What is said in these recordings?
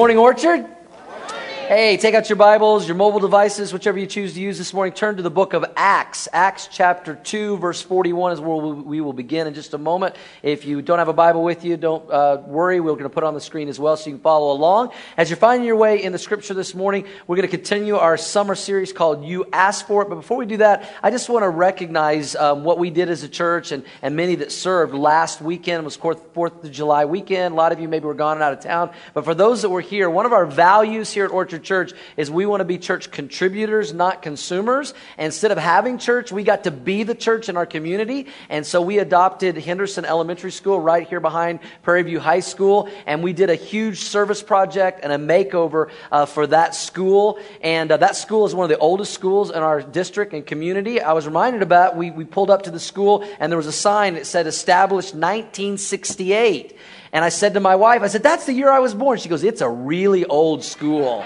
Morning, Orchard. Hey, take out your Bibles, your mobile devices, whichever you choose to use this morning. Turn to the book of Acts. Acts chapter 2, verse 41 is where we will begin in just a moment. If you don't have a Bible with you, don't uh, worry. We're going to put on the screen as well so you can follow along. As you're finding your way in the scripture this morning, we're going to continue our summer series called You Ask For It. But before we do that, I just want to recognize um, what we did as a church and, and many that served last weekend. It was 4th, 4th of July weekend. A lot of you maybe were gone and out of town. But for those that were here, one of our values here at Orchard Church is we want to be church contributors, not consumers. Instead of having church, we got to be the church in our community. And so we adopted Henderson Elementary School right here behind Prairie View High School. And we did a huge service project and a makeover uh, for that school. And uh, that school is one of the oldest schools in our district and community. I was reminded about, we, we pulled up to the school and there was a sign that said established 1968. And I said to my wife, I said, that's the year I was born. She goes, it's a really old school.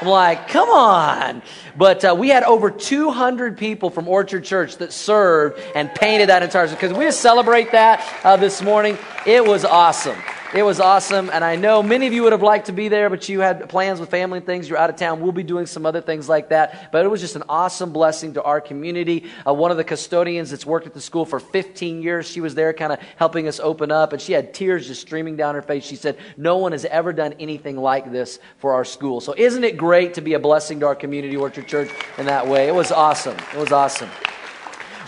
I'm like, come on. But uh, we had over 200 people from Orchard Church that served and painted that entire because we just celebrate that uh, this morning. It was awesome. It was awesome, and I know many of you would have liked to be there, but you had plans with family and things. You're out of town. We'll be doing some other things like that. But it was just an awesome blessing to our community. Uh, one of the custodians that's worked at the school for 15 years, she was there kind of helping us open up, and she had tears just streaming down her face. She said, No one has ever done anything like this for our school. So, isn't it great to be a blessing to our community, Orchard Church, in that way? It was awesome. It was awesome.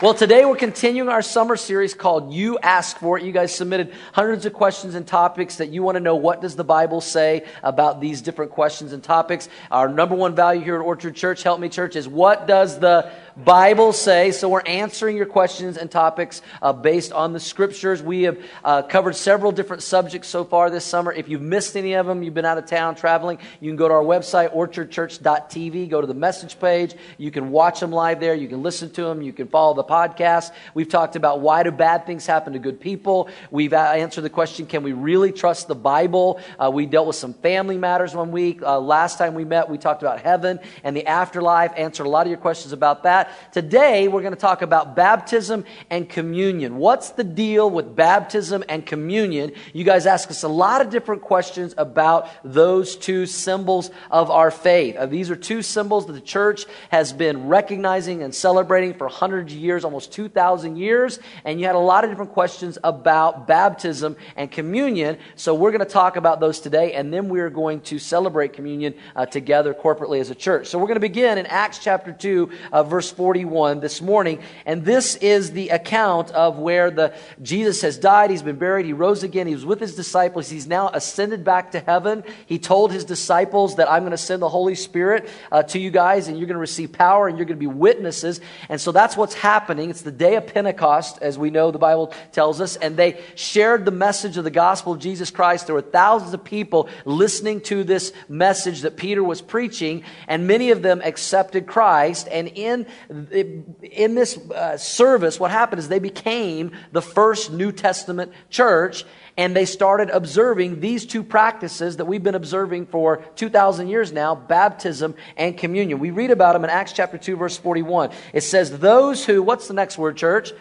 Well, today we're continuing our summer series called You Ask For It. You guys submitted hundreds of questions and topics that you want to know what does the Bible say about these different questions and topics. Our number one value here at Orchard Church, Help Me Church, is what does the Bible say. So we're answering your questions and topics uh, based on the scriptures. We have uh, covered several different subjects so far this summer. If you've missed any of them, you've been out of town traveling, you can go to our website, orchardchurch.tv, go to the message page. You can watch them live there. You can listen to them. You can follow the podcast. We've talked about why do bad things happen to good people. We've answered the question, can we really trust the Bible? Uh, we dealt with some family matters one week. Uh, last time we met, we talked about heaven and the afterlife, answered a lot of your questions about that that. Today, we're going to talk about baptism and communion. What's the deal with baptism and communion? You guys ask us a lot of different questions about those two symbols of our faith. Uh, these are two symbols that the church has been recognizing and celebrating for hundreds of years, almost 2,000 years. And you had a lot of different questions about baptism and communion. So we're going to talk about those today, and then we're going to celebrate communion uh, together corporately as a church. So we're going to begin in Acts chapter 2, uh, verse 41 this morning. And this is the account of where the Jesus has died, he's been buried, he rose again, he was with his disciples, he's now ascended back to heaven. He told his disciples that I'm going to send the Holy Spirit uh, to you guys, and you're going to receive power, and you're going to be witnesses. And so that's what's happening. It's the day of Pentecost, as we know the Bible tells us, and they shared the message of the gospel of Jesus Christ. There were thousands of people listening to this message that Peter was preaching, and many of them accepted Christ. And in in this uh, service, what happened is they became the first New Testament church and they started observing these two practices that we've been observing for 2,000 years now baptism and communion. We read about them in Acts chapter 2, verse 41. It says, Those who, what's the next word, church?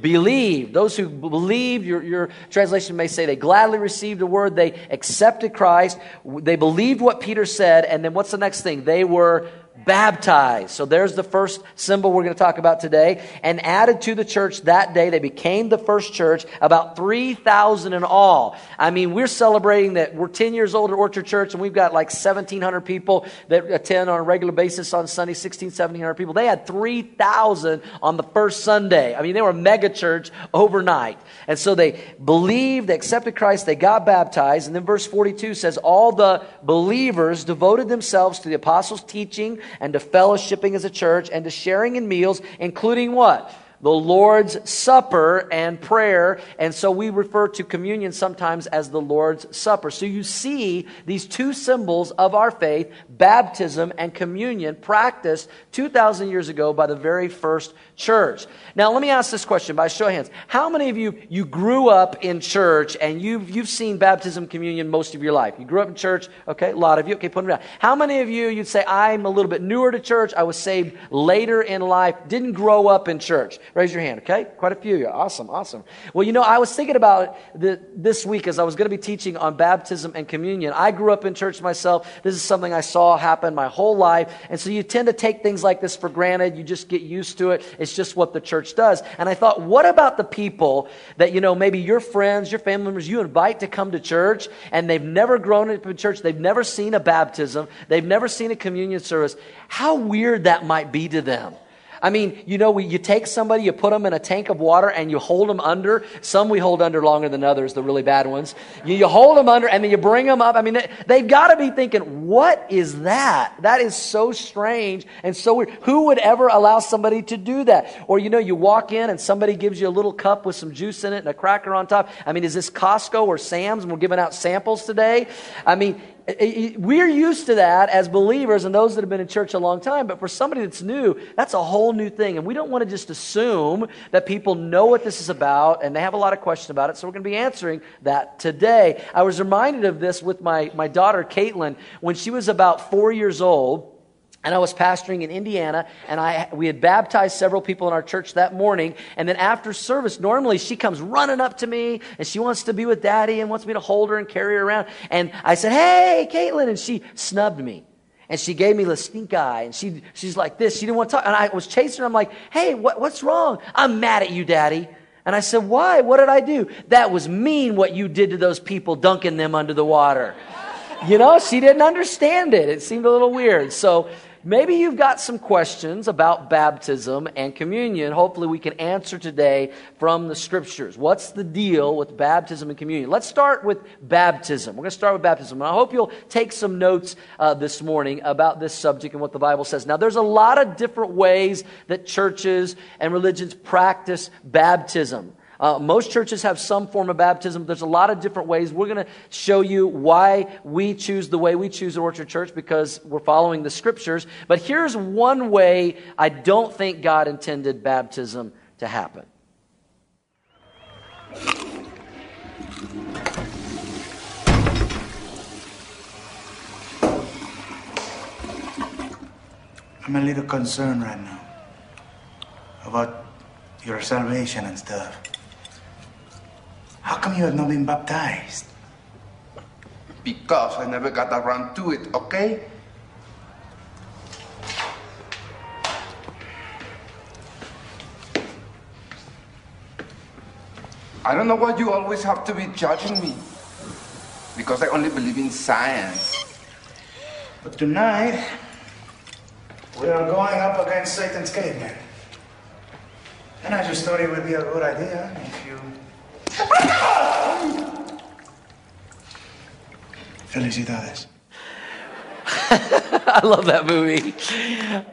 Believe. Those who believe, your, your translation may say they gladly received the word, they accepted Christ, they believed what Peter said, and then what's the next thing? They were baptized. So there's the first symbol we're going to talk about today. And added to the church that day, they became the first church, about 3,000 in all. I mean, we're celebrating that we're 10 years old at Orchard Church and we've got like 1,700 people that attend on a regular basis on Sunday, 16, 1,700 people. They had 3,000 on the first Sunday. I mean, they were a mega church overnight. And so they believed, they accepted Christ, they got baptized. And then verse 42 says, all the believers devoted themselves to the apostles' teaching and to fellowshipping as a church and to sharing in meals, including what? the Lord's Supper and prayer. And so we refer to communion sometimes as the Lord's Supper. So you see these two symbols of our faith, baptism and communion, practiced 2,000 years ago by the very first church. Now, let me ask this question by show of hands. How many of you, you grew up in church and you've, you've seen baptism, communion most of your life? You grew up in church? Okay, a lot of you. Okay, put them down. How many of you, you'd say, I'm a little bit newer to church. I was saved later in life, didn't grow up in church? Raise your hand, okay? Quite a few. you. awesome, awesome. Well, you know, I was thinking about the, this week as I was going to be teaching on baptism and communion. I grew up in church myself. This is something I saw happen my whole life. And so you tend to take things like this for granted. You just get used to it. It's just what the church does. And I thought, what about the people that, you know, maybe your friends, your family members, you invite to come to church and they've never grown up in church. They've never seen a baptism. They've never seen a communion service. How weird that might be to them. I mean, you know, we, you take somebody, you put them in a tank of water, and you hold them under. Some we hold under longer than others, the really bad ones. You, you hold them under, and then you bring them up. I mean, they, they've got to be thinking, what is that? That is so strange and so weird. Who would ever allow somebody to do that? Or, you know, you walk in and somebody gives you a little cup with some juice in it and a cracker on top. I mean, is this Costco or Sam's? And we're giving out samples today. I mean, we're used to that as believers and those that have been in church a long time, but for somebody that's new, that's a whole new thing. And we don't want to just assume that people know what this is about and they have a lot of questions about it. So we're going to be answering that today. I was reminded of this with my, my daughter, Caitlin, when she was about four years old and I was pastoring in Indiana, and I, we had baptized several people in our church that morning. And then after service, normally she comes running up to me, and she wants to be with daddy and wants me to hold her and carry her around. And I said, Hey, Caitlin. And she snubbed me. And she gave me the stink eye, and she, she's like this. She didn't want to talk. And I was chasing her. I'm like, Hey, what, what's wrong? I'm mad at you, daddy. And I said, Why? What did I do? That was mean what you did to those people, dunking them under the water. You know, she didn't understand it. It seemed a little weird. So, Maybe you've got some questions about baptism and communion. Hopefully, we can answer today from the scriptures. What's the deal with baptism and communion? Let's start with baptism. We're going to start with baptism. And I hope you'll take some notes uh, this morning about this subject and what the Bible says. Now, there's a lot of different ways that churches and religions practice baptism. Uh, most churches have some form of baptism. There's a lot of different ways. We're going to show you why we choose the way we choose at Orchard Church because we're following the scriptures. But here's one way I don't think God intended baptism to happen. I'm a little concerned right now about your salvation and stuff. How come you have not been baptized? Because I never got around to it, okay? I don't know why you always have to be judging me. Because I only believe in science. But tonight, we are going up against Satan's caveman. And I just thought it would be a good idea if you Felicidades. I love that movie.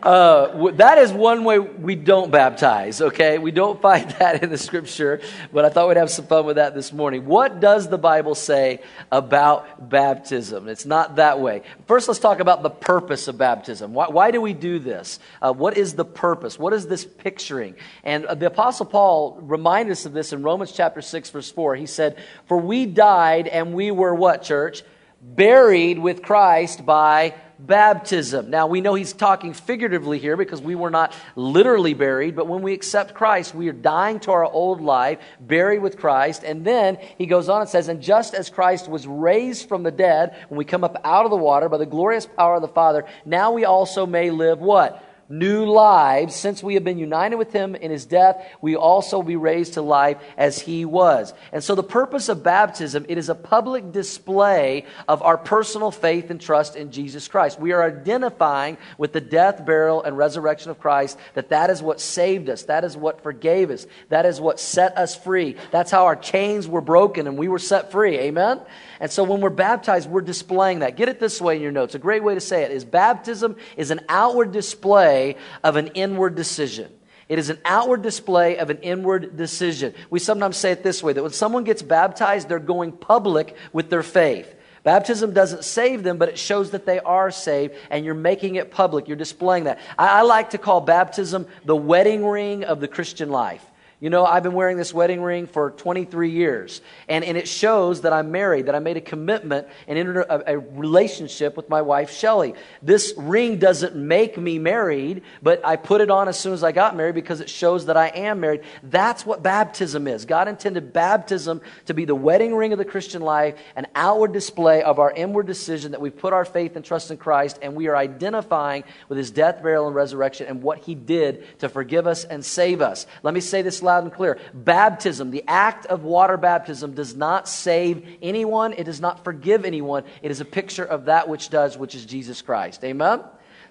Uh, that is one way we don't baptize, okay? We don't find that in the scripture, but I thought we'd have some fun with that this morning. What does the Bible say about baptism? It's not that way. First, let's talk about the purpose of baptism. Why, why do we do this? Uh, what is the purpose? What is this picturing? And uh, the Apostle Paul reminded us of this in Romans chapter 6, verse 4. He said, For we died and we were what, church? Buried with Christ by baptism. Now, we know he's talking figuratively here because we were not literally buried, but when we accept Christ, we are dying to our old life, buried with Christ. And then he goes on and says, And just as Christ was raised from the dead, when we come up out of the water by the glorious power of the Father, now we also may live what? New lives. Since we have been united with him in his death, we also be raised to life as he was. And so the purpose of baptism, it is a public display of our personal faith and trust in Jesus Christ. We are identifying with the death, burial, and resurrection of Christ that that is what saved us. That is what forgave us. That is what set us free. That's how our chains were broken and we were set free. Amen? And so when we're baptized, we're displaying that. Get it this way in your notes. A great way to say it is baptism is an outward display of an inward decision. It is an outward display of an inward decision. We sometimes say it this way that when someone gets baptized, they're going public with their faith. Baptism doesn't save them, but it shows that they are saved, and you're making it public. You're displaying that. I, I like to call baptism the wedding ring of the Christian life. You know, I've been wearing this wedding ring for 23 years, and, and it shows that I'm married, that I made a commitment and entered a, a relationship with my wife, Shelly. This ring doesn't make me married, but I put it on as soon as I got married because it shows that I am married. That's what baptism is. God intended baptism to be the wedding ring of the Christian life, an outward display of our inward decision that we put our faith and trust in Christ, and we are identifying with his death, burial, and resurrection and what he did to forgive us and save us. Let me say this loud and clear. Baptism, the act of water baptism, does not save anyone, it does not forgive anyone. It is a picture of that which does, which is Jesus Christ. Amen?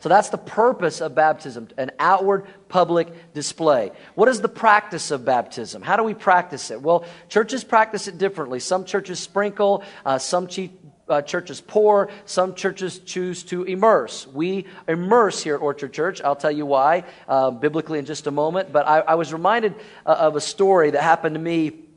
So that's the purpose of baptism, an outward public display. What is the practice of baptism? How do we practice it? Well, churches practice it differently. Some churches sprinkle, uh, some che- uh, churches pour, some churches choose to immerse. We immerse here at Orchard Church. I'll tell you why uh, biblically in just a moment. But I, I was reminded uh, of a story that happened to me.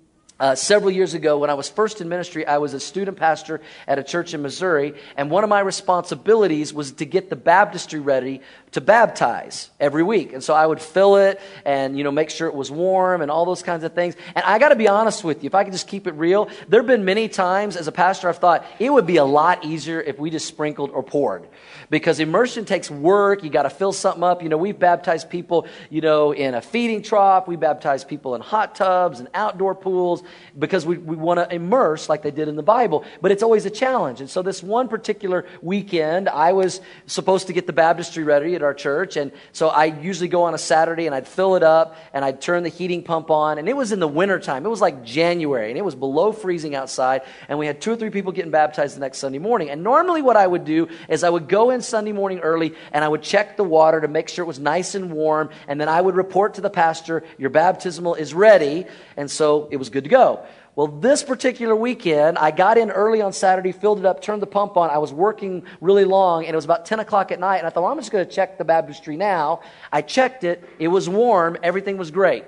Uh, several years ago, when I was first in ministry, I was a student pastor at a church in Missouri, and one of my responsibilities was to get the baptistry ready to baptize every week. And so I would fill it and, you know, make sure it was warm and all those kinds of things. And I got to be honest with you, if I could just keep it real, there have been many times as a pastor I've thought it would be a lot easier if we just sprinkled or poured. Because immersion takes work. You got to fill something up. You know, we've baptized people, you know, in a feeding trough. We baptized people in hot tubs and outdoor pools because we, we want to immerse like they did in the Bible. But it's always a challenge. And so this one particular weekend, I was supposed to get the baptistry ready at our church. And so I usually go on a Saturday and I'd fill it up and I'd turn the heating pump on. And it was in the wintertime. It was like January and it was below freezing outside. And we had two or three people getting baptized the next Sunday morning. And normally what I would do is I would go in Sunday morning early and I would check the water to make sure it was nice and warm. And then I would report to the pastor, your baptismal is ready. And so it was good to go. Well, this particular weekend, I got in early on Saturday, filled it up, turned the pump on. I was working really long, and it was about 10 o'clock at night. And I thought, well, I'm just going to check the baptistry now. I checked it. It was warm. Everything was great.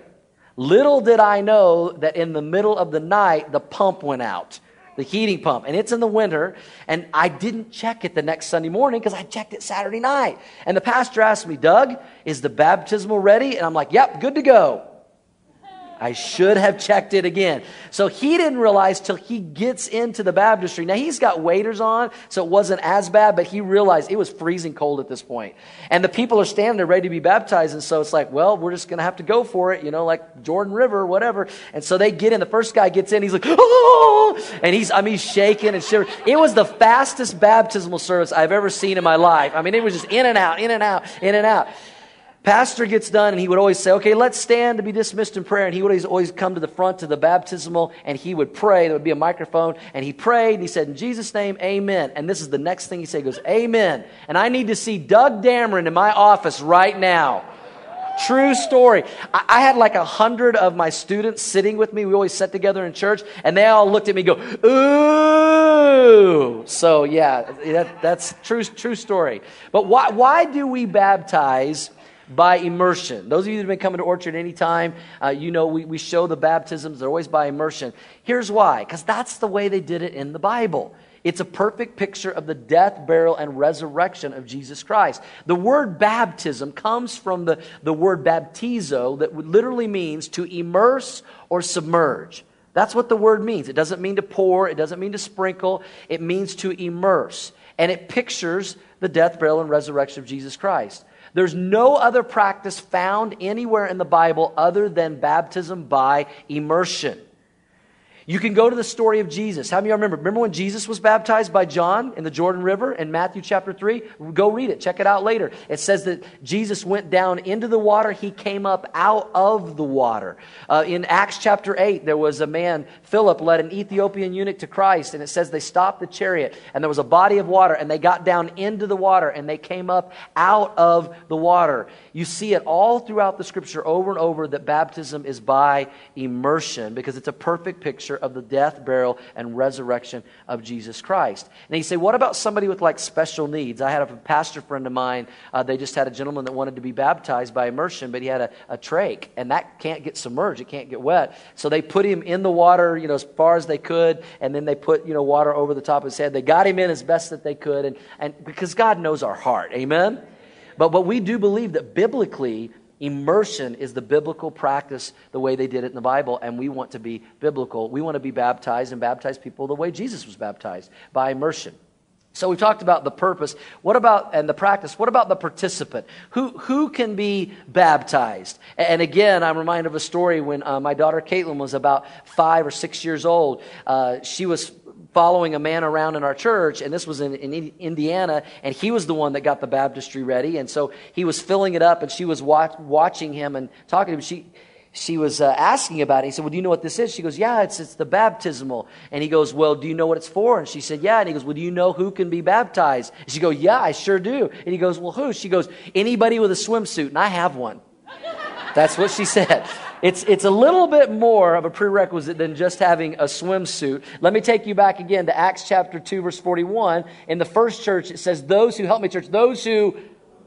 Little did I know that in the middle of the night, the pump went out, the heating pump. And it's in the winter. And I didn't check it the next Sunday morning because I checked it Saturday night. And the pastor asked me, Doug, is the baptismal ready? And I'm like, yep, good to go. I should have checked it again. So he didn't realize till he gets into the baptistry. Now he's got waders on, so it wasn't as bad, but he realized it was freezing cold at this point. And the people are standing there ready to be baptized, and so it's like, well, we're just going to have to go for it, you know, like Jordan River, whatever. And so they get in. The first guy gets in, he's like, oh, and he's, I mean, he's shaking and shivering. It was the fastest baptismal service I've ever seen in my life. I mean, it was just in and out, in and out, in and out pastor gets done and he would always say, okay, let's stand to be dismissed in prayer. And he would always, come to the front to the baptismal and he would pray. There would be a microphone and he prayed and he said, in Jesus' name, amen. And this is the next thing he said. He goes, amen. And I need to see Doug Dameron in my office right now. True story. I, I had like a hundred of my students sitting with me. We always sat together in church, and they all looked at me go, ooh. So yeah, that, that's true, true story. But why, why do we baptize by immersion. Those of you that have been coming to Orchard anytime, uh, you know we, we show the baptisms, they're always by immersion. Here's why because that's the way they did it in the Bible. It's a perfect picture of the death, burial, and resurrection of Jesus Christ. The word baptism comes from the, the word baptizo, that literally means to immerse or submerge. That's what the word means. It doesn't mean to pour, it doesn't mean to sprinkle, it means to immerse. And it pictures the death, burial, and resurrection of Jesus Christ. There's no other practice found anywhere in the Bible other than baptism by immersion. You can go to the story of Jesus. How many of you remember? Remember when Jesus was baptized by John in the Jordan River in Matthew chapter 3? Go read it. Check it out later. It says that Jesus went down into the water. He came up out of the water. Uh, in Acts chapter 8, there was a man, Philip, led an Ethiopian eunuch to Christ. And it says they stopped the chariot and there was a body of water and they got down into the water and they came up out of the water. You see it all throughout the scripture over and over that baptism is by immersion because it's a perfect picture of the death, burial, and resurrection of Jesus Christ. And you say, what about somebody with like special needs? I had a pastor friend of mine, uh, they just had a gentleman that wanted to be baptized by immersion, but he had a, a trach, and that can't get submerged, it can't get wet. So they put him in the water, you know, as far as they could, and then they put, you know, water over the top of his head. They got him in as best that they could, and, and because God knows our heart. Amen? But, but we do believe that biblically, Immersion is the biblical practice, the way they did it in the Bible, and we want to be biblical. We want to be baptized and baptize people the way Jesus was baptized by immersion. So we've talked about the purpose. What about, and the practice, what about the participant? Who, who can be baptized? And again, I'm reminded of a story when uh, my daughter Caitlin was about five or six years old. Uh, she was following a man around in our church, and this was in, in, Indiana, and he was the one that got the baptistry ready. And so he was filling it up, and she was watch, watching him and talking to him. She, she was uh, asking about it. He said, Well, do you know what this is? She goes, Yeah, it's, it's the baptismal. And he goes, Well, do you know what it's for? And she said, Yeah. And he goes, Well, do you know who can be baptized? And she goes, Yeah, I sure do. And he goes, Well, who? She goes, Anybody with a swimsuit. And I have one. That's what she said. It's, it's a little bit more of a prerequisite than just having a swimsuit. Let me take you back again to Acts chapter 2, verse 41. In the first church, it says, Those who help me, church, those who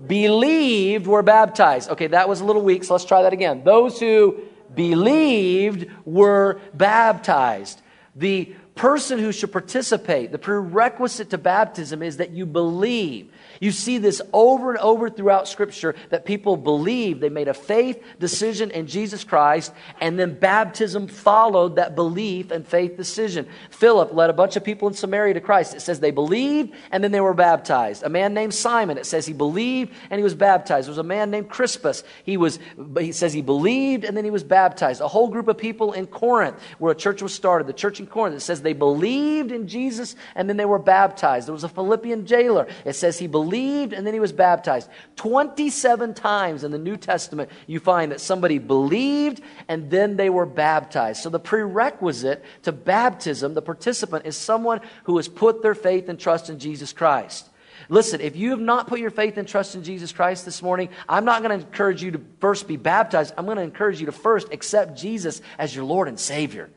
believed were baptized. Okay, that was a little weak, so let's try that again. Those who believed were baptized. The person who should participate, the prerequisite to baptism is that you believe. You see this over and over throughout Scripture that people believe they made a faith decision in Jesus Christ, and then baptism followed that belief and faith decision. Philip led a bunch of people in Samaria to Christ. It says they believed and then they were baptized. A man named Simon, it says he believed and he was baptized. There was a man named Crispus. He was, he says he believed and then he was baptized. A whole group of people in Corinth where a church was started, the church in Corinth, it says they believed in Jesus and then they were baptized. There was a Philippian jailer. It says he believed and then he was baptized. 27 times in the New Testament, you find that somebody believed and then they were baptized. So the prerequisite to baptism, the participant, is someone who has put their faith and trust in Jesus Christ. Listen, if you have not put your faith and trust in Jesus Christ this morning, I'm not going to encourage you to first be baptized. I'm going to encourage you to first accept Jesus as your Lord and Savior.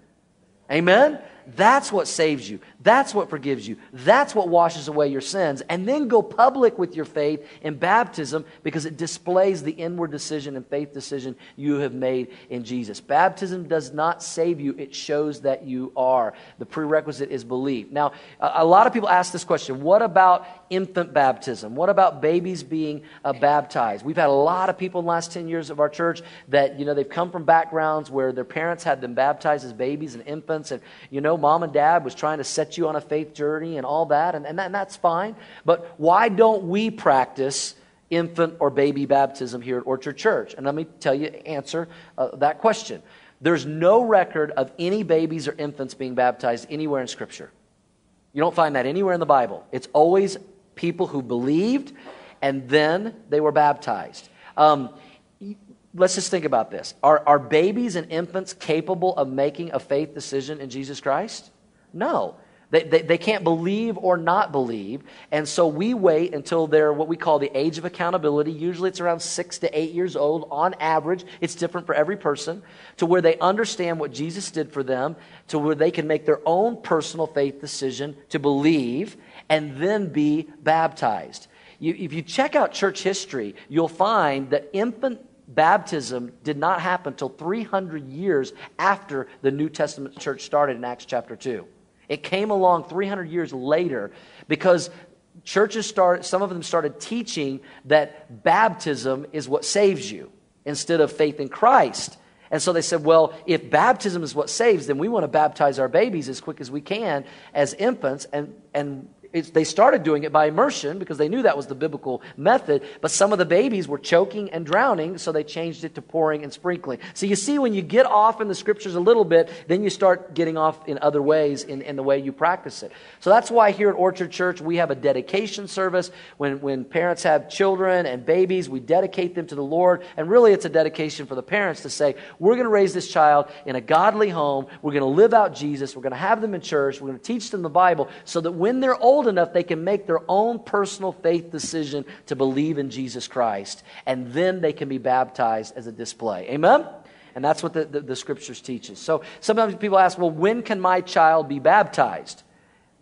Amen? That's what saves you. That's what forgives you. That's what washes away your sins. And then go public with your faith in baptism because it displays the inward decision and faith decision you have made in Jesus. Baptism does not save you, it shows that you are. The prerequisite is belief. Now, a lot of people ask this question what about infant baptism? What about babies being uh, baptized? We've had a lot of people in the last 10 years of our church that, you know, they've come from backgrounds where their parents had them baptized as babies and infants. And, you know, mom and dad was trying to set you on a faith journey and all that, and, and, that, and that's fine. But why don't we practice infant or baby baptism here at Orchard Church? And let me tell you, answer uh, that question. There's no record of any babies or infants being baptized anywhere in Scripture. You don't find that anywhere in the Bible. It's always people who believed and then they were baptized. Um, let's just think about this. Are, are babies and infants capable of making a faith decision in Jesus Christ? No. They, they, they, can't believe or not believe. And so we wait until they're what we call the age of accountability. Usually it's around six to eight years old on average. It's different for every person to where they understand what Jesus did for them, to where they can make their own personal faith decision to believe and then be baptized. You, if you check out church history, you'll find that infant baptism did not happen until 300 years after the New Testament church started in Acts chapter 2. It came along 300 years later because churches started, some of them started teaching that baptism is what saves you instead of faith in Christ. And so they said, well, if baptism is what saves, then we want to baptize our babies as quick as we can as infants and, and they started doing it by immersion because they knew that was the biblical method, but some of the babies were choking and drowning, so they changed it to pouring and sprinkling. So you see, when you get off in the scriptures a little bit, then you start getting off in other ways in, in the way you practice it. So that's why here at Orchard Church, we have a dedication service. When, when parents have children and babies, we dedicate them to the Lord. And really, it's a dedication for the parents to say, we're going to raise this child in a godly home. We're going to live out Jesus. We're going to have them in church. We're going to teach them the Bible so that when they're old, old enough, they can make their own personal faith decision to believe in Jesus Christ. And then they can be baptized as a display. Amen? And that's what the, the, the scriptures teaches. So sometimes people ask, well, when can my child be baptized?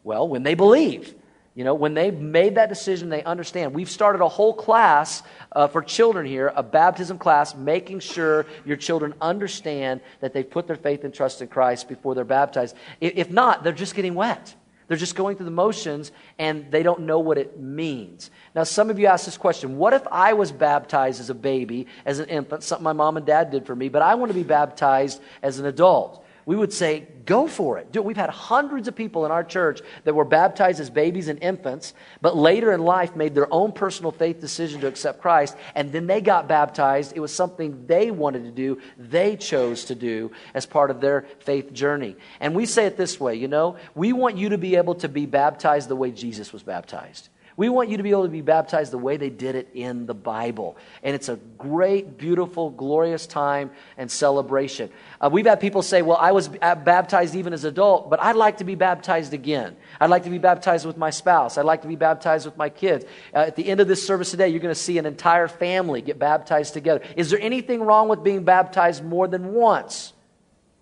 Well, when they believe. You know, when they've made that decision, they understand. We've started a whole class uh, for children here, a baptism class, making sure your children understand that they've put their faith and trust in Christ before they're baptized. If not, they're just getting wet. They're just going through the motions and they don't know what it means. Now, some of you ask this question What if I was baptized as a baby, as an infant, something my mom and dad did for me, but I want to be baptized as an adult? We would say, go for it. We've had hundreds of people in our church that were baptized as babies and infants, but later in life made their own personal faith decision to accept Christ, and then they got baptized. It was something they wanted to do, they chose to do as part of their faith journey. And we say it this way, you know, we want you to be able to be baptized the way Jesus was baptized. We want you to be able to be baptized the way they did it in the Bible. And it's a great, beautiful, glorious time and celebration. Uh, we've had people say, Well, I was baptized even as adult, but I'd like to be baptized again. I'd like to be baptized with my spouse. I'd like to be baptized with my kids. Uh, at the end of this service today, you're going to see an entire family get baptized together. Is there anything wrong with being baptized more than once?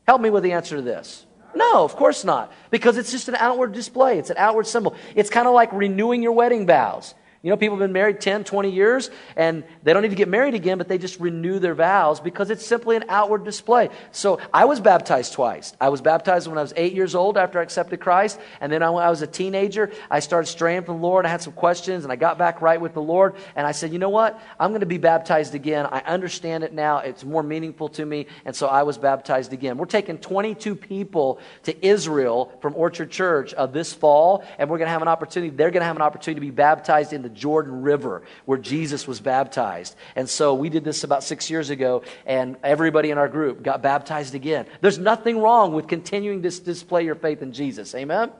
Help me with the answer to this. No, of course not. Because it's just an outward display, it's an outward symbol. It's kind of like renewing your wedding vows. You know, people have been married 10, 20 years, and they don't need to get married again, but they just renew their vows because it's simply an outward display. So I was baptized twice. I was baptized when I was eight years old after I accepted Christ, and then when I was a teenager, I started straying from the Lord. I had some questions, and I got back right with the Lord, and I said, you know what? I'm going to be baptized again. I understand it now. It's more meaningful to me, and so I was baptized again. We're taking 22 people to Israel from Orchard Church uh, this fall, and we're going to have an opportunity. They're going to have an opportunity to be baptized in the Jordan River where Jesus was baptized. And so we did this about six years ago, and everybody in our group got baptized again. There's nothing wrong with continuing to display your faith in Jesus. Amen?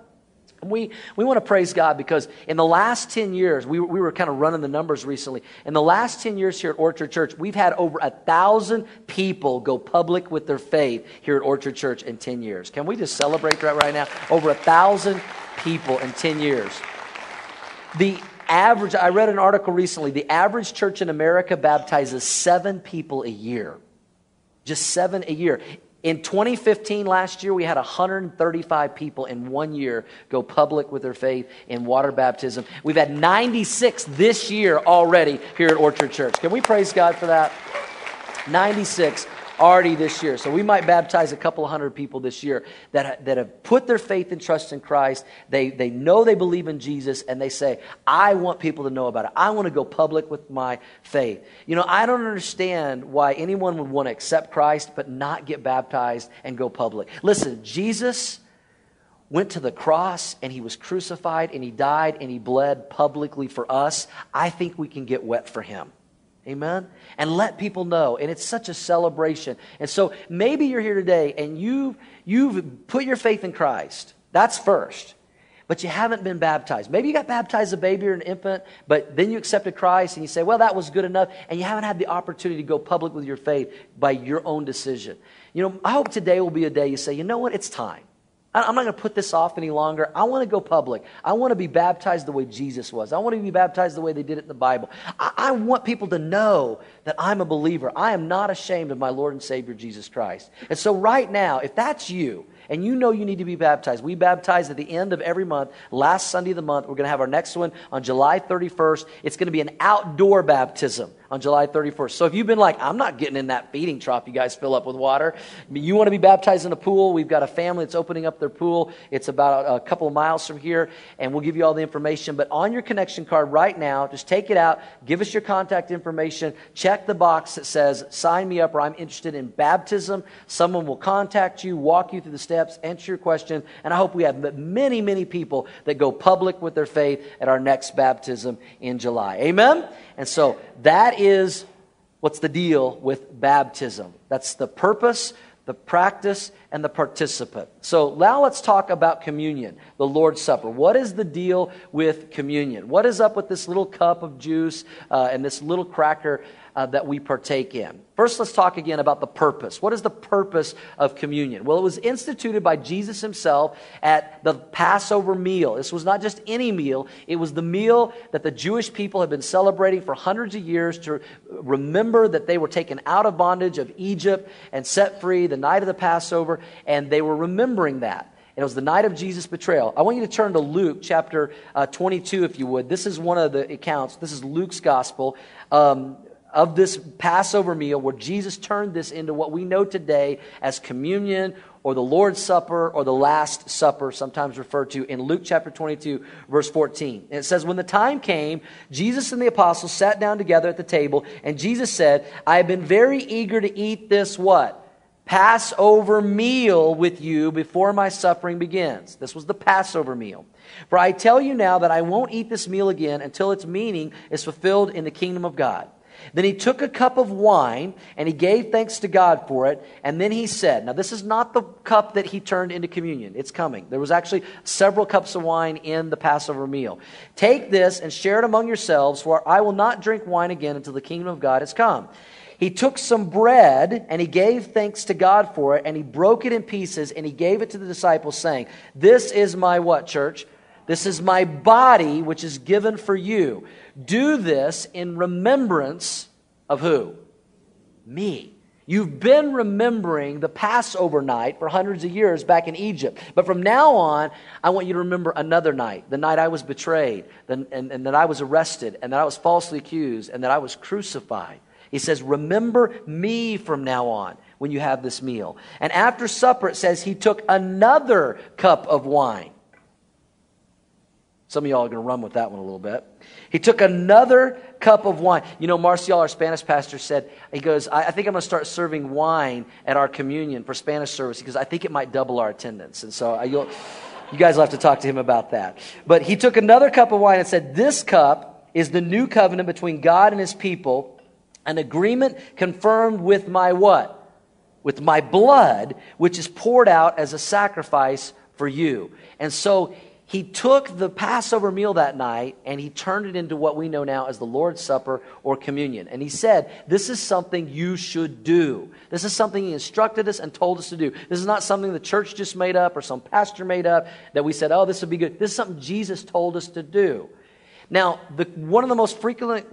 We, we want to praise God because in the last 10 years, we, we were kind of running the numbers recently. In the last 10 years here at Orchard Church, we've had over a thousand people go public with their faith here at Orchard Church in 10 years. Can we just celebrate that right now? Over a thousand people in 10 years. The average, I read an article recently, the average church in America baptizes seven people a year. Just seven a year. In 2015, last year, we had 135 people in one year go public with their faith in water baptism. We've had 96 this year already here at Orchard Church. Can we praise God for that? 96 already this year. So we might baptize a couple hundred people this year that, that have put their faith and trust in Christ. They, they know they believe in Jesus and they say, I want people to know about it. I want to go public with my faith. You know, I don't understand why anyone would want to accept Christ but not get baptized and go public. Listen, Jesus went to the cross and he was crucified and he died and he bled publicly for us. I think we can get wet for him. Amen? And let people know. And it's such a celebration. And so maybe you're here today and you've, you've put your faith in Christ. That's first. But you haven't been baptized. Maybe you got baptized as a baby or an infant, but then you accepted Christ and you say, well, that was good enough. And you haven't had the opportunity to go public with your faith by your own decision. You know, I hope today will be a day you say, you know what? It's time. I'm not going to put this off any longer. I want to go public. I want to be baptized the way Jesus was. I want to be baptized the way they did it in the Bible. I, I, want people to know that I'm a believer. I am not ashamed of my Lord and Savior Jesus Christ. And so, right now, if that's you, and you know you need to be baptized. We baptize at the end of every month, last Sunday of the month. We're going to have our next one on July 31st. It's going to be an outdoor baptism on July 31st. So if you've been like, I'm not getting in that feeding trough you guys fill up with water, you want to be baptized in a pool, we've got a family that's opening up their pool. It's about a couple of miles from here, and we'll give you all the information. But on your connection card right now, just take it out, give us your contact information, check the box that says, sign me up, or I'm interested in baptism. Someone will contact you, walk you through the steps, answer your question, and I hope we have many, many people that go public with their faith at our next baptism in July. Amen? And so that is what's the deal with baptism. That's the purpose, the practice, and the participant. So now let's talk about communion, the Lord's Supper. What is the deal with communion? What is up with this little cup of juice uh, and this little cracker? uh, that we partake in. First, let's talk again about the purpose. What is the purpose of communion? Well, it was instituted by Jesus himself at the Passover meal. This was not just any meal, it was the meal that the Jewish people had been celebrating for hundreds of years to remember that they were taken out of bondage of Egypt and set free the night of the Passover, and they were remembering that. And it was the night of Jesus' betrayal. I want you to turn to Luke chapter uh, 22, if you would. This is one of the accounts. This is Luke's gospel. Um, of this Passover meal where Jesus turned this into what we know today as communion or the Lord's Supper or the Last Supper, sometimes referred to in Luke chapter 22, verse 14. And it says, When the time came, Jesus and the apostles sat down together at the table, and Jesus said, I have been very eager to eat this what? Passover meal with you before my suffering begins. This was the Passover meal. For I tell you now that I won't eat this meal again until its meaning is fulfilled in the kingdom of God. Then he took a cup of wine and he gave thanks to God for it. And then he said, Now, this is not the cup that he turned into communion. It's coming. There was actually several cups of wine in the Passover meal. Take this and share it among yourselves, for I will not drink wine again until the kingdom of God has come. He took some bread and he gave thanks to God for it, and he broke it in pieces and he gave it to the disciples, saying, This is my what, church? This is my body, which is given for you. Do this in remembrance of who? Me. You've been remembering the Passover night for hundreds of years back in Egypt. But from now on, I want you to remember another night the night I was betrayed, and, and, and that I was arrested, and that I was falsely accused, and that I was crucified. He says, Remember me from now on when you have this meal. And after supper, it says he took another cup of wine. Some of y'all are going to run with that one a little bit. He took another cup of wine. You know, Marcial, our Spanish pastor, said, he goes, I, I think I'm going to start serving wine at our communion for Spanish service because I think it might double our attendance. And so I, you guys will have to talk to him about that. But he took another cup of wine and said, This cup is the new covenant between God and his people, an agreement confirmed with my what? With my blood, which is poured out as a sacrifice for you. And so he took the Passover meal that night and he turned it into what we know now as the Lord's Supper or communion. And he said, This is something you should do. This is something he instructed us and told us to do. This is not something the church just made up or some pastor made up that we said, Oh, this would be good. This is something Jesus told us to do. Now, the, one of the most frequent,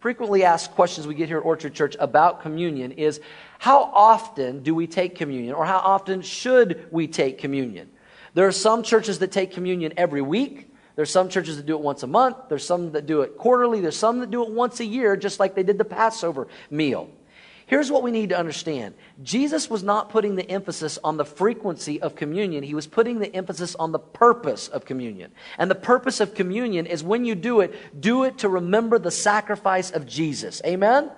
frequently asked questions we get here at Orchard Church about communion is how often do we take communion or how often should we take communion? There are some churches that take communion every week. There's some churches that do it once a month. There's some that do it quarterly. There's some that do it once a year, just like they did the Passover meal. Here's what we need to understand Jesus was not putting the emphasis on the frequency of communion, he was putting the emphasis on the purpose of communion. And the purpose of communion is when you do it, do it to remember the sacrifice of Jesus. Amen?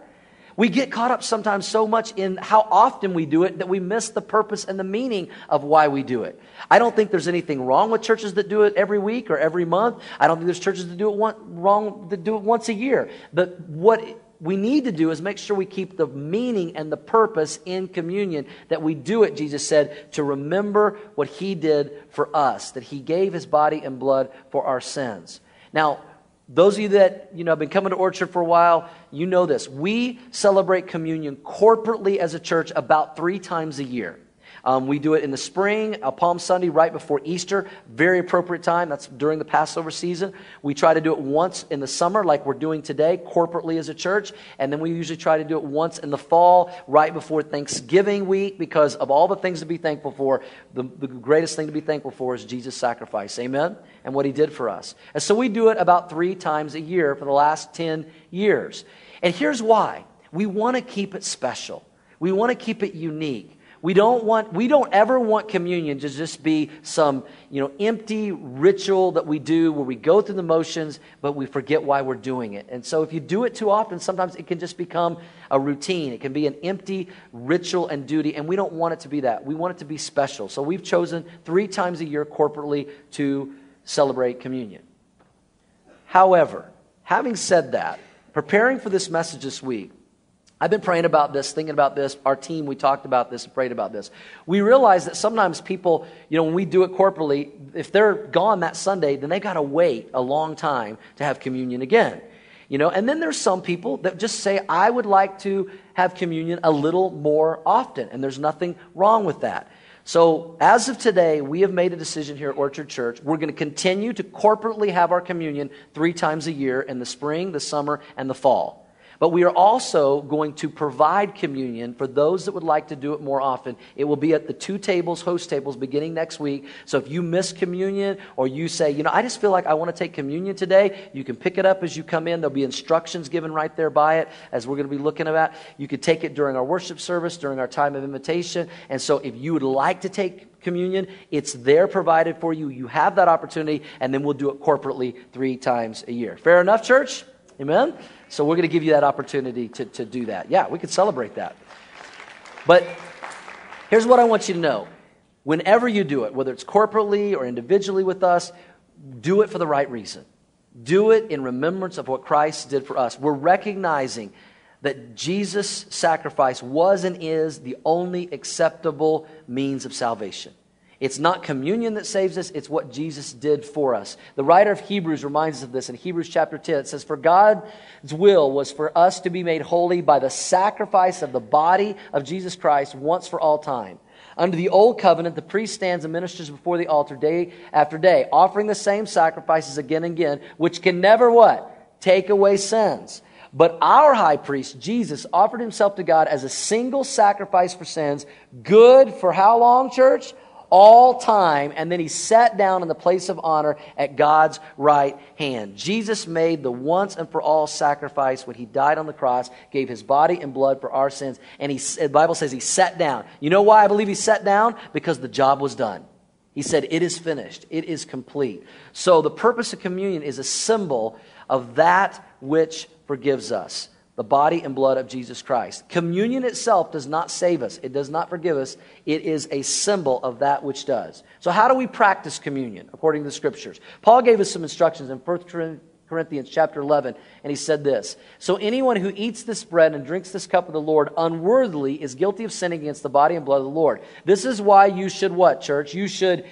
We get caught up sometimes so much in how often we do it that we miss the purpose and the meaning of why we do it. I don't think there's anything wrong with churches that do it every week or every month. I don't think there's churches that do it one, wrong that do it once a year. But what we need to do is make sure we keep the meaning and the purpose in communion that we do it, Jesus said, to remember what he did for us, that he gave his body and blood for our sins. Now, those of you that you know have been coming to Orchard for a while, you know this. We celebrate communion corporately as a church about three times a year. Um, we do it in the spring, Palm Sunday right before Easter, very appropriate time. That's during the Passover season. We try to do it once in the summer, like we're doing today, corporately as a church. And then we usually try to do it once in the fall, right before Thanksgiving week, because of all the things to be thankful for, the, the greatest thing to be thankful for is Jesus' sacrifice. Amen? And what he did for us. And so we do it about three times a year for the last 10 years. And here's why we want to keep it special, we want to keep it unique. We don't want, we don't ever want communion to just be some, you know, empty ritual that we do where we go through the motions, but we forget why we're doing it. And so if you do it too often, sometimes it can just become a routine. It can be an empty ritual and duty, and we don't want it to be that. We want it to be special. So we've chosen three times a year corporately to celebrate communion. However, having said that, preparing for this message this week, I've been praying about this, thinking about this. Our team, we talked about this, prayed about this. We realize that sometimes people, you know, when we do it corporately, if they're gone that Sunday, then they got to wait a long time to have communion again. You know, and then there's some people that just say, I would like to have communion a little more often, and there's nothing wrong with that. So, as of today, we have made a decision here at Orchard Church. We're going to continue to corporately have our communion three times a year in the spring, the summer, and the fall. But we are also going to provide communion for those that would like to do it more often. It will be at the two tables, host tables, beginning next week. So if you miss communion or you say, you know, I just feel like I want to take communion today, you can pick it up as you come in. There'll be instructions given right there by it, as we're going to be looking at. You could take it during our worship service, during our time of invitation. And so if you would like to take communion, it's there provided for you. You have that opportunity, and then we'll do it corporately three times a year. Fair enough, church? Amen? So we're going to give you that opportunity to, to do that. Yeah, we could celebrate that. But here's what I want you to know. Whenever you do it, whether it's corporately or individually with us, do it for the right reason. Do it in remembrance of what Christ did for us. We're recognizing that Jesus' sacrifice was and is the only acceptable means of salvation. It's not communion that saves us, it's what Jesus did for us. The writer of Hebrews reminds us of this in Hebrews chapter 10. It says, For God's will was for us to be made holy by the sacrifice of the body of Jesus Christ once for all time. Under the old covenant, the priest stands and ministers before the altar day after day, offering the same sacrifices again and again, which can never what? Take away sins. But our high priest, Jesus, offered himself to God as a single sacrifice for sins, good for how long, church? All time, and then he sat down in the place of honor at God's right hand. Jesus made the once and for all sacrifice when he died on the cross, gave his body and blood for our sins, and he, the Bible says he sat down. You know why I believe he sat down? Because the job was done. He said, It is finished, it is complete. So the purpose of communion is a symbol of that which forgives us the body and blood of Jesus Christ. Communion itself does not save us, it does not forgive us. It is a symbol of that which does. So, how do we practice communion according to the scriptures? Paul gave us some instructions in 1 Corinthians chapter 11, and he said this So, anyone who eats this bread and drinks this cup of the Lord unworthily is guilty of sinning against the body and blood of the Lord. This is why you should what, church? You should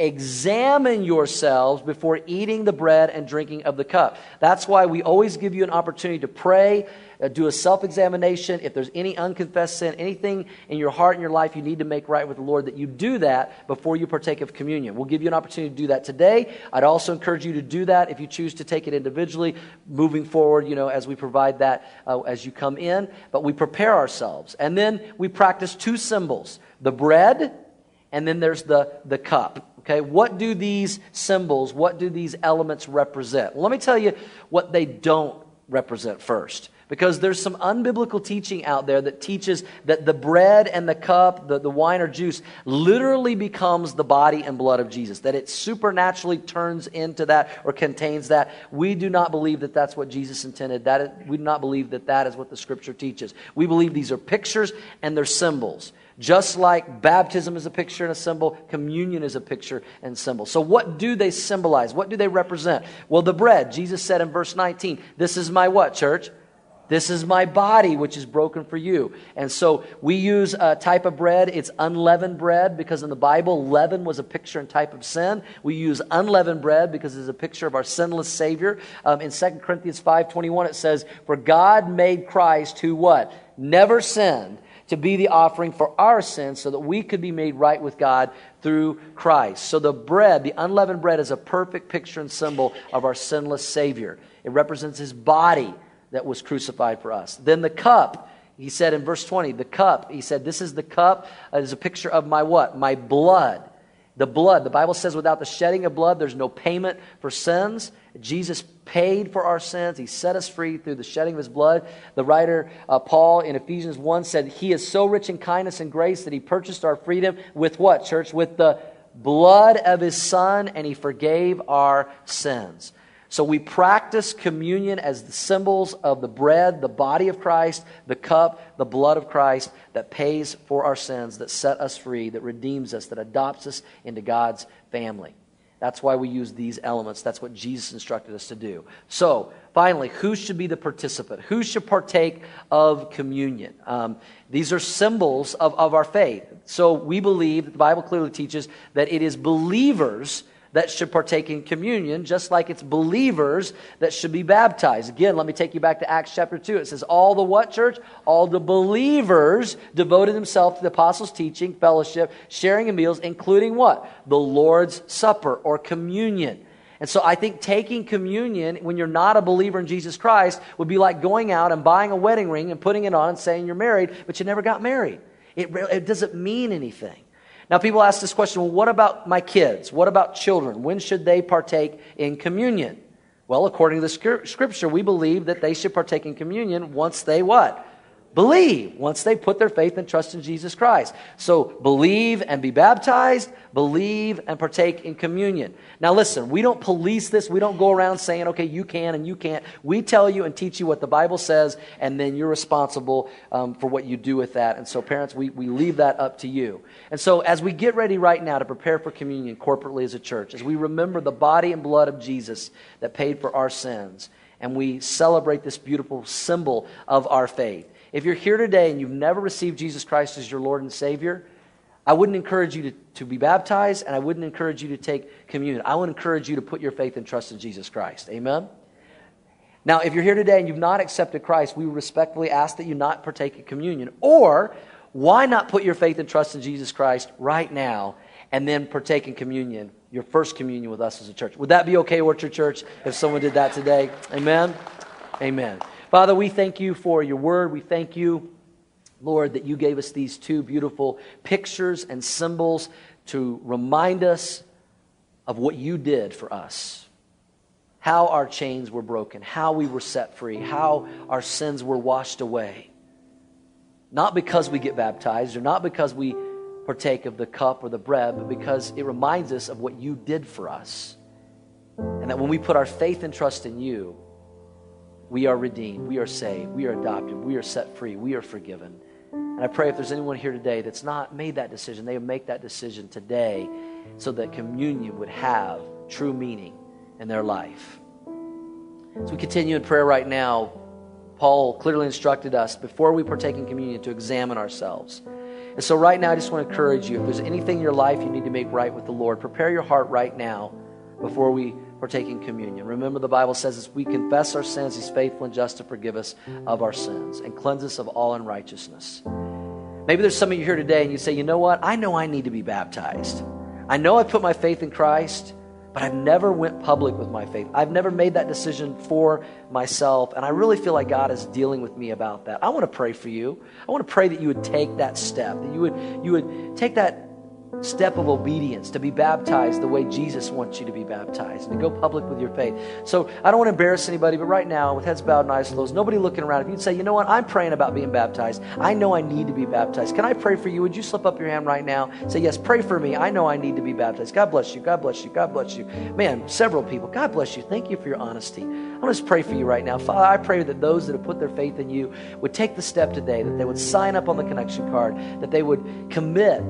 examine yourselves before eating the bread and drinking of the cup. That's why we always give you an opportunity to pray, uh, do a self examination. If there's any unconfessed sin, anything in your heart and your life you need to make right with the Lord, that you do that before you partake of communion. We'll give you an opportunity to do that today. I'd also encourage you to do that if you choose to take it individually, moving forward, you know, as we provide that uh, as you come in. But we prepare ourselves. And then we practice two symbols the bread, and then there's the, the cup. Okay, what do these symbols, what do these elements represent? Well, let me tell you what they don't represent first. Because there's some unbiblical teaching out there that teaches that the bread and the cup, the, the wine or juice, literally becomes the body and blood of Jesus, that it supernaturally turns into that or contains that. We do not believe that that's what Jesus intended. That is, we do not believe that that is what the scripture teaches. We believe these are pictures and they're symbols. Just like baptism is a picture and a symbol, communion is a picture and symbol. So, what do they symbolize? What do they represent? Well, the bread, Jesus said in verse 19, This is my what, church? This is my body, which is broken for you. And so we use a type of bread. It's unleavened bread because in the Bible, leaven was a picture and type of sin. We use unleavened bread because it's a picture of our sinless Savior. Um, in 2 Corinthians 5.21, it says, For God made Christ who what? Never sinned to be the offering for our sins so that we could be made right with God through Christ. So the bread, the unleavened bread, is a perfect picture and symbol of our sinless Savior. It represents his body that was crucified for us. Then the cup, he said in verse 20, the cup, he said, This is the cup, uh, is a picture of my what? My blood. The blood. The Bible says without the shedding of blood, there's no payment for sins. Jesus paid for our sins. He set us free through the shedding of his blood. The writer uh, Paul in Ephesians 1 said, He is so rich in kindness and grace that he purchased our freedom with what, church? With the blood of his son, and he forgave our sins. So we practice communion as the symbols of the bread, the body of Christ, the cup, the blood of Christ that pays for our sins, that set us free, that redeems us, that adopts us into God's family. That's why we use these elements. That's what Jesus instructed us to do. So, finally, who should be the participant? Who should partake of communion? Um, these are symbols of, of our faith. So, we believe, the Bible clearly teaches, that it is believers that should partake in communion, just like it's believers that should be baptized. Again, let me take you back to Acts chapter 2. It says, All the what, church? All the believers devoted themselves to the apostles' teaching, fellowship, sharing in meals, including what? The Lord's Supper or communion. And so I think taking communion when you're not a believer in Jesus Christ would be like going out and buying a wedding ring and putting it on and saying you're married, but you never got married. It, it doesn't mean anything. Now, people ask this question well, what about my kids? What about children? When should they partake in communion? Well, according to the scripture, we believe that they should partake in communion once they what? Believe once they put their faith and trust in Jesus Christ. So believe and be baptized, believe and partake in communion. Now listen, we don't police this. We don't go around saying, okay, you can and you can't. We tell you and teach you what the Bible says, and then you're responsible um, for what you do with that. And so, parents, we, we leave that up to you. And so, as we get ready right now to prepare for communion corporately as a church, as we remember the body and blood of Jesus that paid for our sins, and we celebrate this beautiful symbol of our faith if you're here today and you've never received Jesus Christ as your Lord and Savior, I wouldn't encourage you to, to be baptized and I wouldn't encourage you to take communion. I would encourage you to put your faith and trust in Jesus Christ. Amen? Now, if you're here today and you've not accepted Christ, we respectfully ask that you not partake in communion. Or, why not put your faith and trust in Jesus Christ right now and then partake in communion, your first communion with us as a church? Would that be okay, Orchard Church, if someone did that today? Amen? Amen. Father, we thank you for your word. We thank you, Lord, that you gave us these two beautiful pictures and symbols to remind us of what you did for us. How our chains were broken, how we were set free, how our sins were washed away. Not because we get baptized or not because we partake of the cup or the bread, but because it reminds us of what you did for us. And that when we put our faith and trust in you, we are redeemed, we are saved, we are adopted, we are set free, we are forgiven. And I pray if there's anyone here today that's not made that decision, they would make that decision today so that communion would have true meaning in their life. As we continue in prayer right now, Paul clearly instructed us before we partake in communion to examine ourselves. And so, right now, I just want to encourage you if there's anything in your life you need to make right with the Lord, prepare your heart right now before we partaking communion. Remember, the Bible says as we confess our sins, He's faithful and just to forgive us of our sins and cleanse us of all unrighteousness. Maybe there's some of you here today and you say, you know what? I know I need to be baptized. I know I put my faith in Christ, but I've never went public with my faith. I've never made that decision for myself, and I really feel like God is dealing with me about that. I want to pray for you. I want to pray that you would take that step, that you would you would take that step of obedience to be baptized the way Jesus wants you to be baptized and to go public with your faith. So I don't want to embarrass anybody, but right now, with heads bowed and eyes closed, nobody looking around, if you'd say, you know what, I'm praying about being baptized. I know I need to be baptized. Can I pray for you? Would you slip up your hand right now? Say, yes, pray for me. I know I need to be baptized. God bless you. God bless you. God bless you. Man, several people. God bless you. Thank you for your honesty. I want to pray for you right now. Father, I pray that those that have put their faith in you would take the step today, that they would sign up on the connection card, that they would commit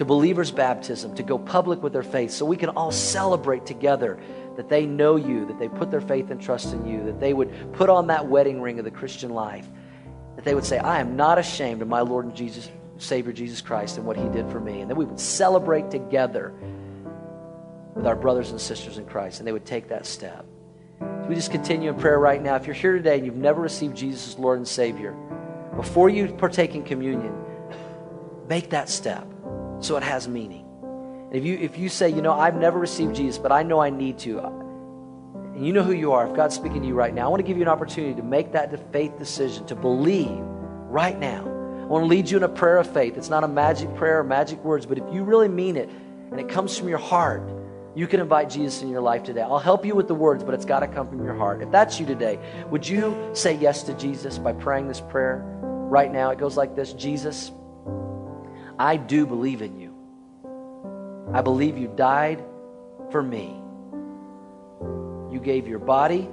to believers' baptism, to go public with their faith, so we can all celebrate together that they know you, that they put their faith and trust in you, that they would put on that wedding ring of the Christian life, that they would say, I am not ashamed of my Lord and Jesus, Savior Jesus Christ and what he did for me, and that we would celebrate together with our brothers and sisters in Christ, and they would take that step. So we just continue in prayer right now. If you're here today and you've never received Jesus as Lord and Savior, before you partake in communion, make that step so it has meaning. And if you if you say, you know, I've never received Jesus, but I know I need to, and you know who you are, if God's speaking to you right now, I want to give you an opportunity to make that faith decision, to believe right now. I want to lead you in a prayer of faith. It's not a magic prayer or magic words, but if you really mean it and it comes from your heart, you can invite Jesus in your life today. I'll help you with the words, but it's got to come from your heart. If that's you today, would you say yes to Jesus by praying this prayer right now? It goes like this Jesus, I do believe in you. I believe you died for me. You gave your body,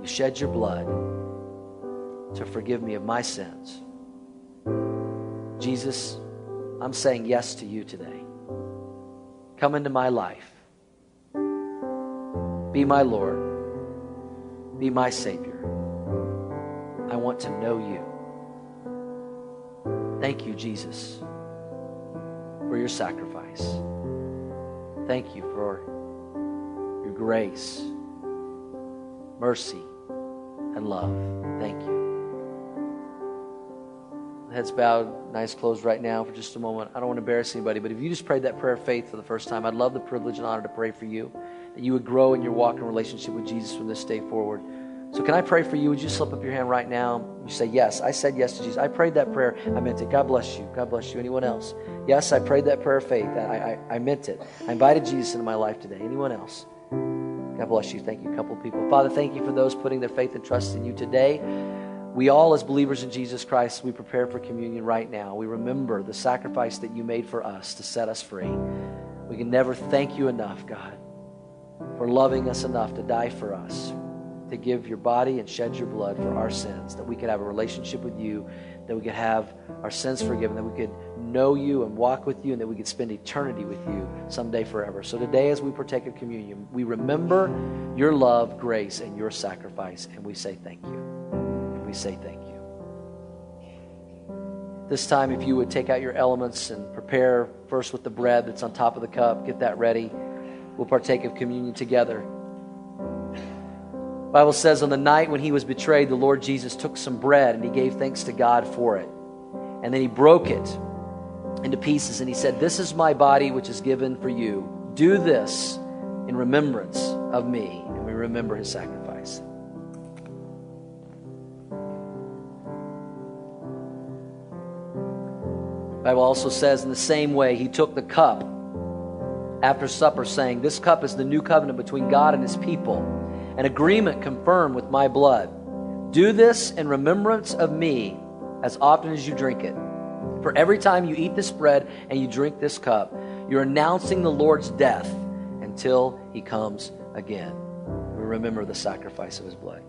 you shed your blood to forgive me of my sins. Jesus, I'm saying yes to you today. Come into my life. Be my Lord. Be my Savior. I want to know you. Thank you, Jesus, for your sacrifice. Thank you for your grace, mercy, and love. Thank you. Heads bowed, eyes closed right now for just a moment. I don't want to embarrass anybody, but if you just prayed that prayer of faith for the first time, I'd love the privilege and honor to pray for you. that you would grow in your walk and relationship with Jesus from this day forward. So, can I pray for you? Would you slip up your hand right now? You say, Yes, I said yes to Jesus. I prayed that prayer. I meant it. God bless you. God bless you. Anyone else? Yes, I prayed that prayer of faith. I, I, I meant it. I invited Jesus into my life today. Anyone else? God bless you. Thank you, a couple people. Father, thank you for those putting their faith and trust in you today. We all, as believers in Jesus Christ, we prepare for communion right now. We remember the sacrifice that you made for us to set us free. We can never thank you enough, God, for loving us enough to die for us to give your body and shed your blood for our sins, that we could have a relationship with you, that we could have our sins forgiven, that we could know you and walk with you, and that we could spend eternity with you someday forever. So today, as we partake of communion, we remember your love, grace, and your sacrifice, and we say thank you. And we say thank you. This time, if you would take out your elements and prepare first with the bread that's on top of the cup, get that ready. We'll partake of communion together. Bible says on the night when he was betrayed, the Lord Jesus took some bread and he gave thanks to God for it. And then he broke it into pieces and he said, This is my body which is given for you. Do this in remembrance of me. And we remember his sacrifice. Bible also says in the same way he took the cup after supper saying, This cup is the new covenant between God and his people an agreement confirmed with my blood. Do this in remembrance of me as often as you drink it. For every time you eat this bread and you drink this cup, you're announcing the Lord's death until he comes again. We remember the sacrifice of his blood.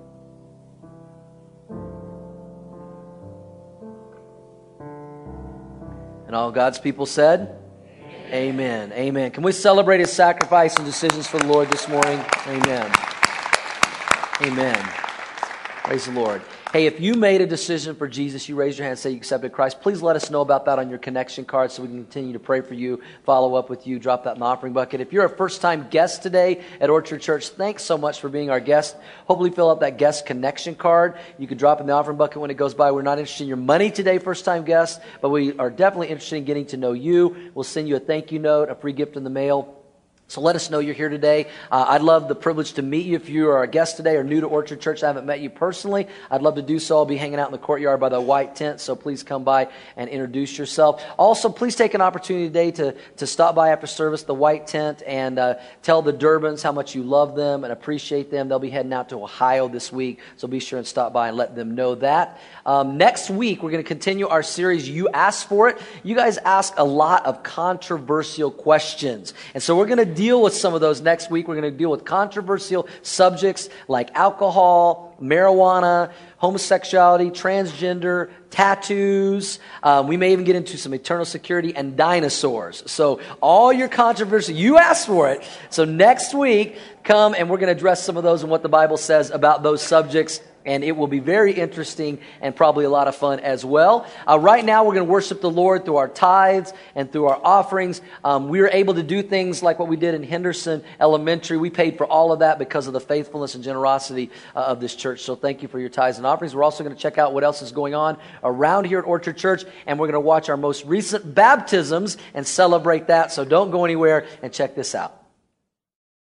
And all God's people said, Amen. Amen. Amen. Can we celebrate his sacrifice and decisions for the Lord this morning? Amen. Amen. Praise the Lord. Hey, if you made a decision for Jesus, you raised your hand and say you accepted Christ, please let us know about that on your connection card so we can continue to pray for you, follow up with you, drop that in the offering bucket. If you're a first time guest today at Orchard Church, thanks so much for being our guest. Hopefully, fill out that guest connection card. You can drop in the offering bucket when it goes by. We're not interested in your money today, first time guests, but we are definitely interested in getting to know you. We'll send you a thank you note, a free gift in the mail. So let us know you're here today. Uh, I'd love the privilege to meet you if you are a guest today or new to Orchard Church. I haven't met you personally. I'd love to do so. I'll be hanging out in the courtyard by the white tent, so please come by and introduce yourself. Also, please take an opportunity today to, to stop by after service, the white tent, and uh, tell the Durbans how much you love them and appreciate them. They'll be heading out to Ohio this week, so be sure and stop by and let them know that. Um, next week, we're going to continue our series, You Asked For It. You guys ask a lot of controversial questions, and so we're going to deal with some of those next week. We're going to deal with controversial subjects like alcohol, marijuana, homosexuality, transgender, tattoos. Um, we may even get into some eternal security and dinosaurs. So, all your controversy, you asked for it. So, next week, come and we're going to address some of those and what the Bible says about those subjects and it will be very interesting and probably a lot of fun as well. Uh, right now, we're going to worship the Lord through our tithes and through our offerings. Um, we were able to do things like what we did in Henderson Elementary. We paid for all of that because of the faithfulness and generosity uh, of this church. So thank you for your tithes and offerings. We're also going to check out what else is going on around here at Orchard Church, and we're going to watch our most recent baptisms and celebrate that. So don't go anywhere and check this out.